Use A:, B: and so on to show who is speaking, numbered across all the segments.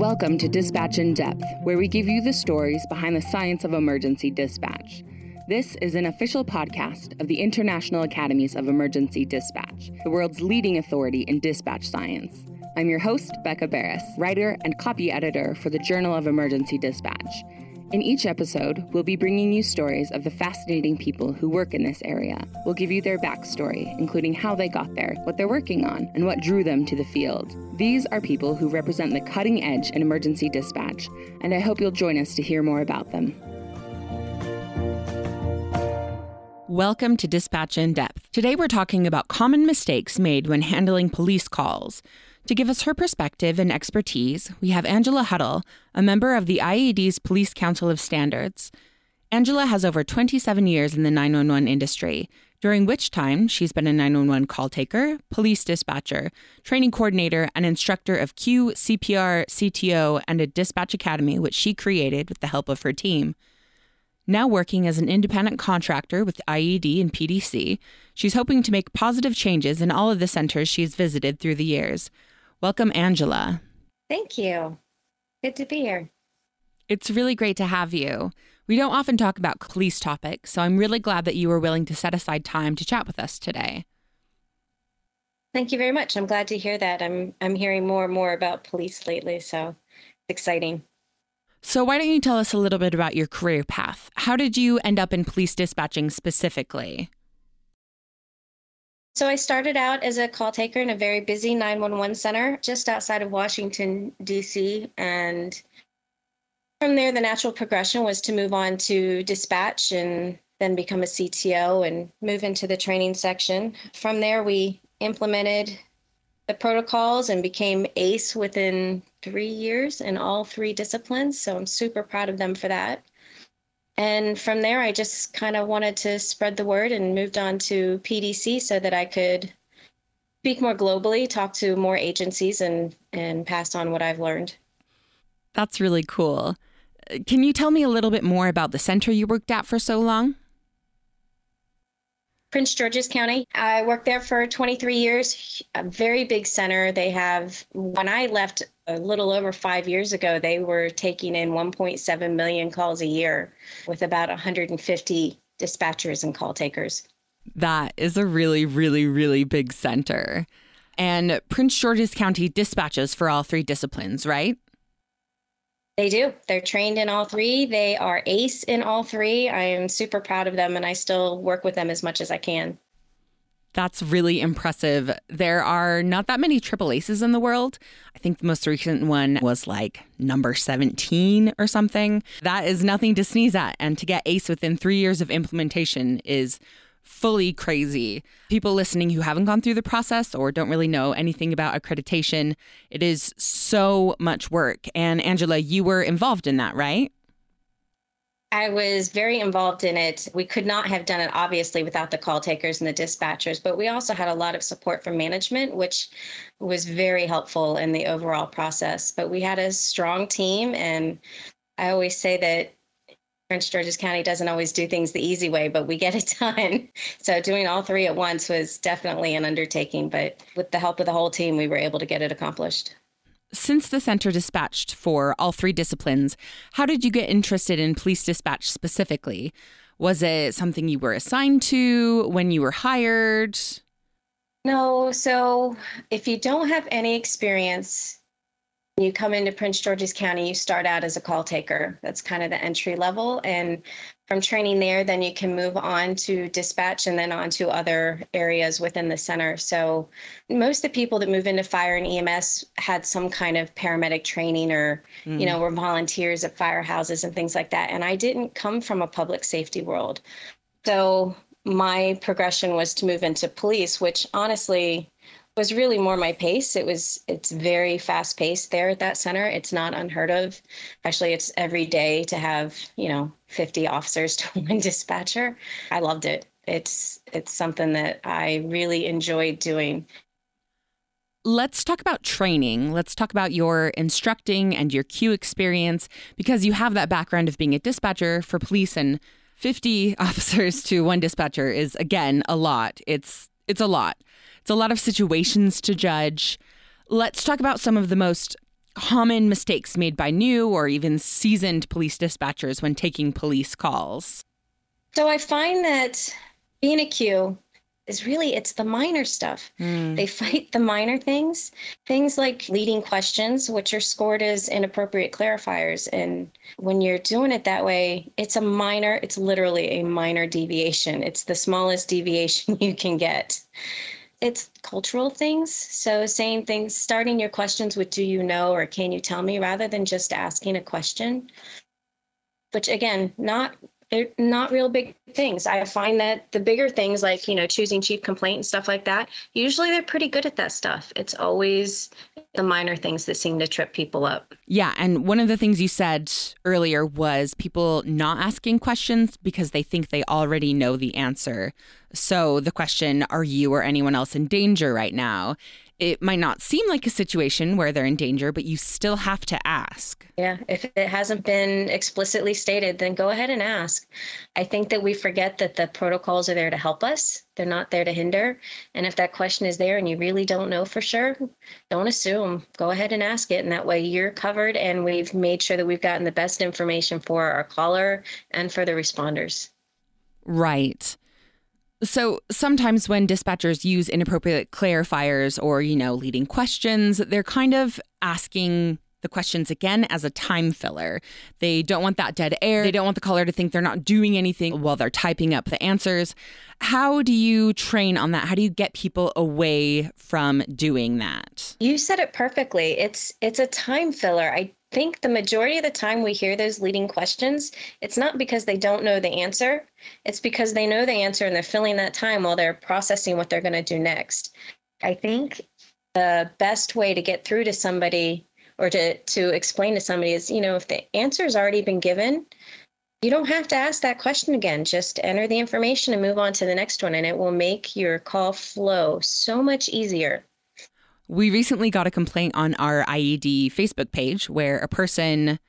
A: Welcome to Dispatch in Depth, where we give you the stories behind the science of emergency dispatch. This is an official podcast of the International Academies of Emergency Dispatch, the world's leading authority in dispatch science. I'm your host, Becca Barrus, writer and copy editor for the Journal of Emergency Dispatch. In each episode, we'll be bringing you stories of the fascinating people who work in this area. We'll give you their backstory, including how they got there, what they're working on, and what drew them to the field. These are people who represent the cutting edge in emergency dispatch, and I hope you'll join us to hear more about them. Welcome to Dispatch in Depth. Today we're talking about common mistakes made when handling police calls. To give us her perspective and expertise, we have Angela Huddle, a member of the IAED's Police Council of Standards. Angela has over 27 years in the 911 industry, during which time she's been a 911 call taker, police dispatcher, training coordinator, and instructor of Q, CPR, CTO, and a dispatch academy, which she created with the help of her team. Now working as an independent contractor with IED and PDC, she's hoping to make positive changes in all of the centers she's visited through the years. Welcome, Angela.
B: Thank you. Good to be here.
A: It's really great to have you. We don't often talk about police topics, so I'm really glad that you were willing to set aside time to chat with us today.
B: Thank you very much. I'm glad to hear that. I'm I'm hearing more and more about police lately, so it's exciting.
A: So, why don't you tell us a little bit about your career path? How did you end up in police dispatching specifically?
B: So I started out as a call taker in a very busy 911 center just outside of Washington, D.C. And from there, the natural progression was to move on to dispatch and then become a CTO and move into the training section. From there, we implemented the protocols and became ACE within three years in all three disciplines. So I'm super proud of them for that. And from there, I just kind of wanted to spread the word and moved on to PDC so that I could speak more globally, talk to more agencies, and, and pass on what I've learned.
A: That's really cool. Can you tell me a little bit more about the center you worked at for so long?
B: Prince George's County. I worked there for 23 years, a very big center. They have, when I left a little over five years ago, they were taking in 1.7 million calls a year with about 150 dispatchers and call takers.
A: That is a really, really, really big center. And Prince George's County dispatches for all three disciplines, right?
B: They do. They're trained in all three. They are ace in all three. I am super proud of them and I still work with them as much as I can.
A: That's really impressive. There are not that many triple aces in the world. I think the most recent one was like number 17 or something. That is nothing to sneeze at. And to get ace within three years of implementation is fully crazy. People listening who haven't gone through the process or don't really know anything about accreditation, it is so much work. And Angela, you were involved in that, right?
B: I was very involved in it. We could not have done it, obviously, without the call takers and the dispatchers, but we also had a lot of support from management, which was very helpful in the overall process. But we had a strong team, and I always say that Prince George's County doesn't always do things the easy way, but we get it done. So doing all three at once was definitely an undertaking, but with the help of the whole team, we were able to get it accomplished.
A: Since the center dispatched for all three disciplines, how did you get interested in police dispatch specifically? Was it something you were assigned to when you were hired?
B: No. So if you don't have any experience you come into Prince George's County, you start out as a call taker. That's kind of the entry level. And from training there, then you can move on to dispatch and then on to other areas within the center. So most of the people that move into fire and EMS had some kind of paramedic training or, mm. you know, mm. were volunteers at firehouses and things like that. And I didn't come from a public safety world. So my progression was to move into police, which honestly was really more my pace. It was it's very fast paced there at that center. It's not unheard of. Actually, it's every day to have, you know, 50 officers to one dispatcher. I loved it. It's it's something that I really enjoyed doing.
A: Let's talk about training. Let's talk about your instructing and your Q experience because you have that background of being a dispatcher for police and 50 officers to one dispatcher is again a lot. It's It's a lot. It's a lot of situations to judge. Let's talk about some of the most common mistakes made by new or even seasoned police dispatchers when taking police calls.
B: So I find that being a Q is really it's the minor stuff. Mm. They fight the minor things, things like leading questions, which are scored as inappropriate clarifiers. And when you're doing it that way, it's a minor, it's literally a minor deviation. It's the smallest deviation you can get. It's cultural things. So saying things, starting your questions with do you know or can you tell me rather than just asking a question which again not they're not real big things. I find that the bigger things like, you know, choosing chief complaint and stuff like that, usually they're pretty good at that stuff. It's always the minor things that seem to trip people up.
A: Yeah. And one of the things you said earlier was people not asking questions because they think they already know the answer. So the question, are you or anyone else in danger right now? It might not seem like a situation where they're in danger, but you still have to ask.
B: Yeah, if it hasn't been explicitly stated, then go ahead and ask. I think that we forget that the protocols are there to help us, they're not there to hinder. And if that question is there and you really don't know for sure, don't assume. Go ahead and ask it. And that way you're covered, and we've made sure that we've gotten the best information for our caller and for the responders.
A: Right. So sometimes when dispatchers use inappropriate clarifiers or, you know, leading questions, they're kind of asking the questions again as a time filler. They don't want that dead air. They don't want the caller to think they're not doing anything while they're typing up the answers. How do you train on that? How do you get people away from doing that?
B: You said it perfectly. It's it's a time filler. I think the majority of the time we hear those leading questions, it's not because they don't know the answer. It's because they know the answer and they're filling that time while they're processing what they're going to do next. I think the best way to get through to somebody or to to explain to somebody is, you know, if the answer has already been given, you don't have to ask that question again. Just enter the information and move on to the next one and it will make your call flow so much easier.
A: We recently got a complaint on our IAED Facebook page where a person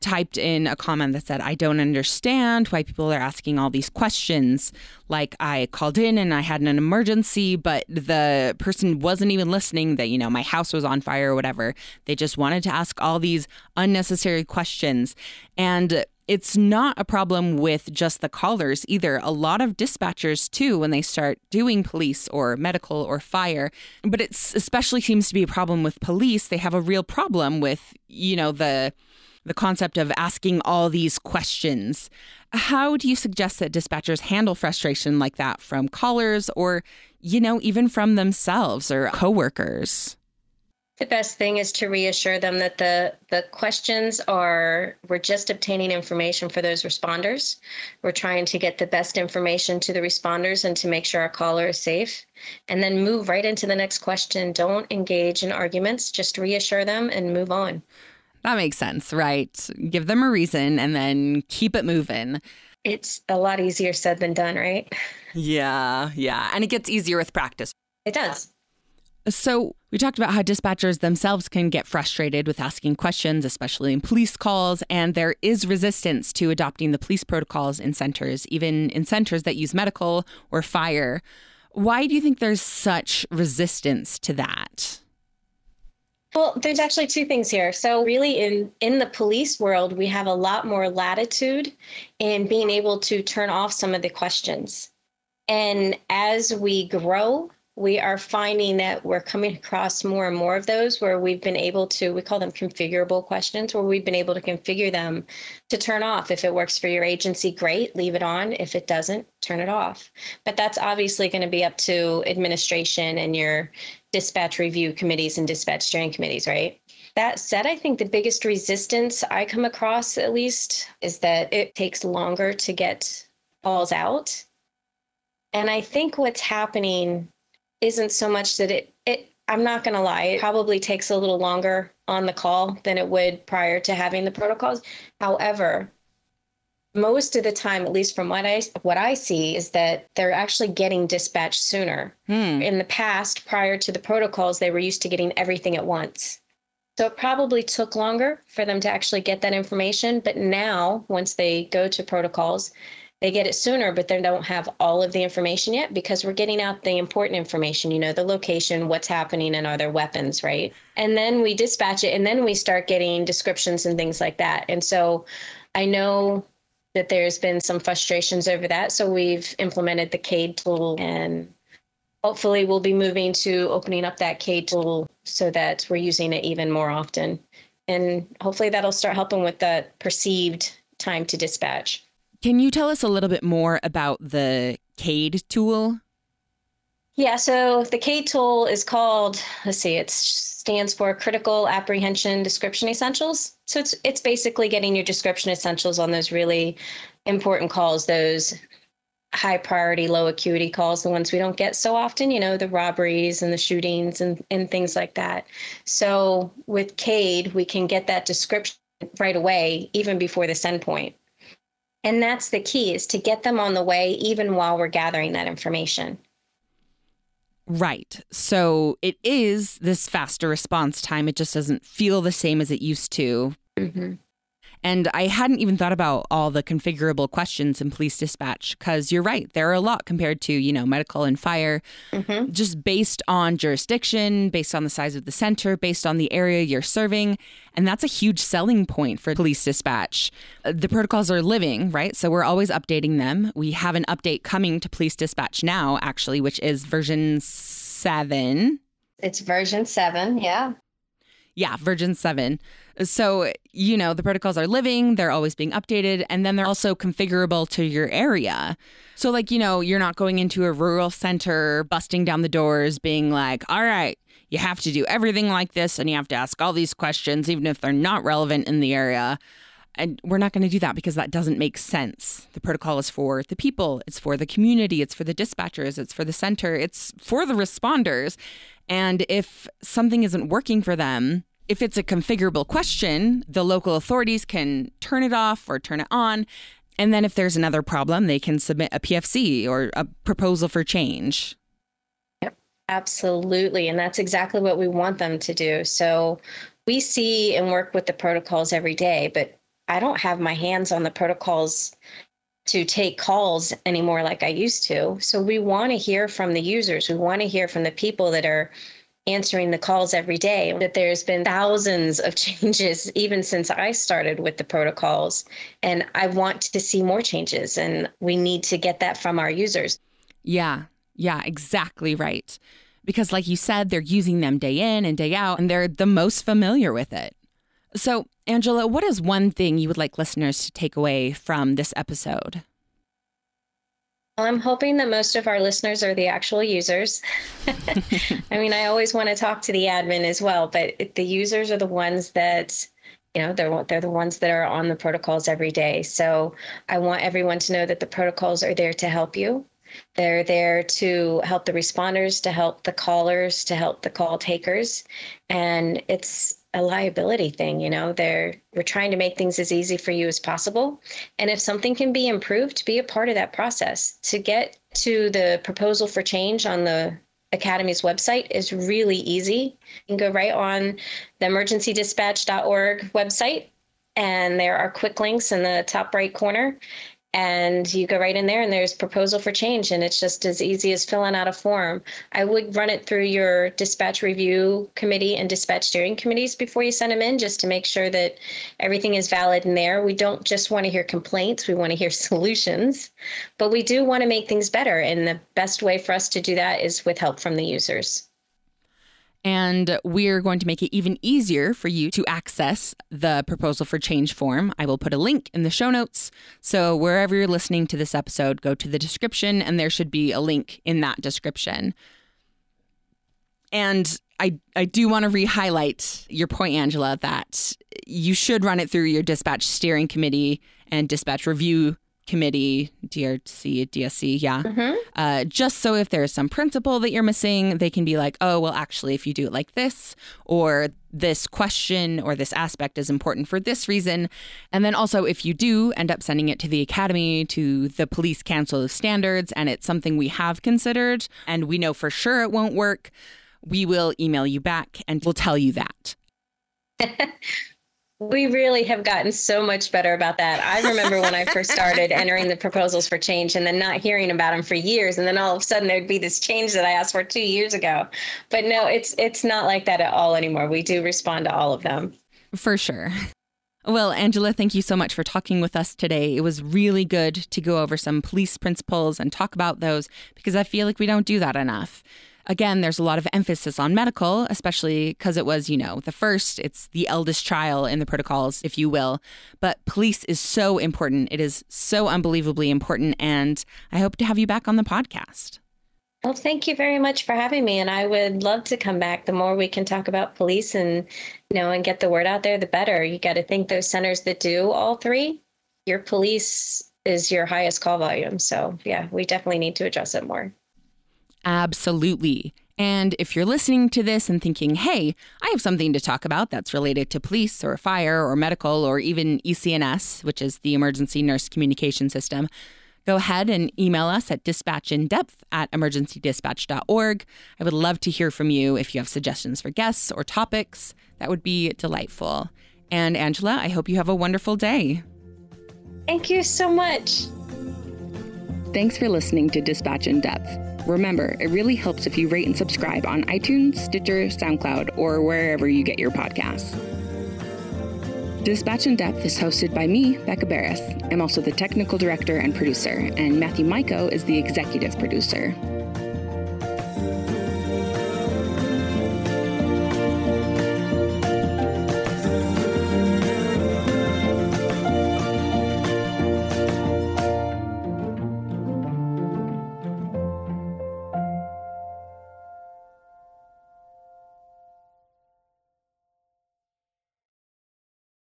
A: typed in a comment that said, I don't understand why people are asking all these questions. Like, I called in and I had an emergency, but the person wasn't even listening that, you know, my house was on fire or whatever. They just wanted to ask all these unnecessary questions. And it's not a problem with just the callers either. A lot of dispatchers, too, when they start doing police or medical or fire, but it especially seems to be a problem with police. They have a real problem with, you know, the the concept of asking all these questions. How do you suggest that dispatchers handle frustration like that from callers or, you know, even from themselves or coworkers?
B: The best thing is to reassure them that the the questions are we're just obtaining information for those responders. We're trying to get the best information to the responders and to make sure our caller is safe. And then move right into the next question. Don't engage in arguments, just reassure them and move on.
A: That makes sense, right? Give them a reason and then keep it moving.
B: It's a lot easier said than done, right?
A: Yeah, yeah. And it gets easier with practice.
B: It does.
A: So, we talked about how dispatchers themselves can get frustrated with asking questions, especially in police calls, and there is resistance to adopting the police protocols in centers, even in centers that use medical or fire. Why do you think there's such resistance to that?
B: Well, there's actually two things here. So, really, in in the police world, we have a lot more latitude in being able to turn off some of the questions. And as we grow we are finding that we're coming across more and more of those where we've been able to, we call them configurable questions, where we've been able to configure them to turn off. If it works for your agency, great, leave it on. If it doesn't, turn it off. But that's obviously going to be up to administration and your dispatch review committees and dispatch steering committees, right? That said, I think the biggest resistance I come across, at least, is that it takes longer to get balls out. And I think what's happening isn't so much that it it I'm not going to lie, it probably takes a little longer on the call than it would prior to having the protocols. However, most of the time, at least from what I what I see, is that they're actually getting dispatched sooner. Hmm. In the past, prior to the protocols, they were used to getting everything at once. So it probably took longer for them to actually get that information. But now, once they go to protocols, they get it sooner, but they don't have all of the information yet because we're getting out the important information, you know, the location, what's happening, and are there weapons, right? And then we dispatch it and then we start getting descriptions and things like that. And so I know that there's been some frustrations over that. So we've implemented the CADE tool and hopefully we'll be moving to opening up that CADE tool so that we're using it even more often. And hopefully that'll start helping with the perceived time to dispatch.
A: Can you tell us a little bit more about the CADE tool?
B: Yeah, so the CADE tool is called, let's see, it stands for Critical Apprehension Description Essentials. So it's it's basically getting your description essentials on those really important calls, those high priority, low acuity calls, the ones we don't get so often, you know, the robberies and the shootings and, and things like that. So with CADE, we can get that description right away, even before the send point. And that's the key is to get them on the way even while we're gathering that information.
A: Right. So it is this faster response time. It just doesn't feel the same as it used to. Mm-hmm. And I hadn't even thought about all the configurable questions in police dispatch because you're right. There are a lot compared to, you know, medical and fire, mm-hmm. just based on jurisdiction, based on the size of the center, based on the area you're serving. And that's a huge selling point for police dispatch. Uh, the protocols are living, right? So we're always updating them. We have an update coming to police dispatch now, actually, which is version seven.
B: It's version seven, yeah.
A: Yeah, version seven. So, you know, the protocols are living, they're always being updated, and then they're also configurable to your area. So, like, you know, you're not going into a rural center, busting down the doors, being like, all right, you have to do everything like this, and you have to ask all these questions, even if they're not relevant in the area. And we're not going to do that because that doesn't make sense. The protocol is for the people, it's for the community, it's for the dispatchers, it's for the center, it's for the responders. And if something isn't working for them, if it's a configurable question, the local authorities can turn it off or turn it on. And then if there's another problem, they can submit a PFC or a proposal for change.
B: Yep, absolutely. And that's exactly what we want them to do. So we see and work with the protocols every day, but I don't have my hands on the protocols to take calls anymore like I used to. So we want to hear from the users. We want to hear from the people that are answering the calls every day that there's been thousands of changes even since I started with the protocols and I want to see more changes and we need to get that from our users.
A: Yeah. Yeah, exactly right. Because like you said they're using them day in and day out and they're the most familiar with it. So, Angela, what is one thing you would like listeners to take away from this episode?
B: I'm hoping that most of our listeners are the actual users. I mean, I always want to talk to the admin as well, but the users are the ones that you know they're they're the ones that are on the protocols every day. So I want everyone to know that the protocols are there to help you. They're there to help the responders, to help the callers, to help the call takers, and it's a liability thing you know they're we're trying to make things as easy for you as possible. And if something can be improved be a part of that process. To get to the proposal for change on the academy's website is really easy. You can go right on the emergencydispatch.org website and there are quick links in the top right corner and you go right in there and there's proposal for change and it's just as easy as filling out a form. I would run it through your dispatch review committee and dispatch steering committees before you send them in just to make sure that everything is valid in there. We don't just want to hear complaints we want to hear solutions but we do want to make things better. And the best way for us to do that is with help from the users
A: and we're going to make it even easier for you to access the proposal for change form. I will put a link in the show notes. So wherever you're listening to this episode, go to the description and there should be a link in that description. And I, I do want to re-highlight your point, Angela, that you should run it through your dispatch steering committee and dispatch review committee, DRC, DSC, yeah. Mm-hmm. Uh, just so if there's some principle that you're missing, they can be like, oh, well, actually, if you do it like this, or this question or this aspect is important for this reason. And then also, if you do end up sending it to the academy, to the police council of standards, and it's something we have considered and we know for sure it won't work, we will email you back and we'll tell you that.
B: We really have gotten so much better about that. I remember when I first started entering the proposals for change and then not hearing about them for years and then all of a sudden there'd be this change that I asked for 2 years ago. But no, it's it's not like that at all anymore. We do respond to all of them.
A: For sure. Well, Angela, thank you so much for talking with us today. It was really good to go over some police principles and talk about those because I feel like we don't do that enough. Again, there's a lot of emphasis on medical, especially because it was, you know, the first, it's the eldest trial in the protocols, if you will. But police is so important. It is so unbelievably important. And I hope to have you back on the podcast.
B: Well, thank you very much for having me. And I would love to come back. The more we can talk about police and, you know, and get the word out there, the better. You got to think those centers that do all three, your police is your highest call volume. So, yeah, we definitely need to address it more.
A: Absolutely. And if you're listening to this and thinking, hey, I have something to talk about that's related to police or fire or medical or even ECNS, which is the Emergency Nurse Communication System, go ahead and email us at dispatchinDepth at emergencydispatch.org. I would love to hear from you if you have suggestions for guests or topics. That would be delightful. And Angela, I hope you have a wonderful day.
B: Thank you so much.
A: Thanks for listening to Dispatch in Depth. Remember, it really helps if you rate and subscribe on iTunes, Stitcher, SoundCloud, or wherever you get your podcasts. Dispatch in Depth is hosted by me, Becca Barrus. I'm also the technical director and producer, and Matthew Maiko is the executive producer.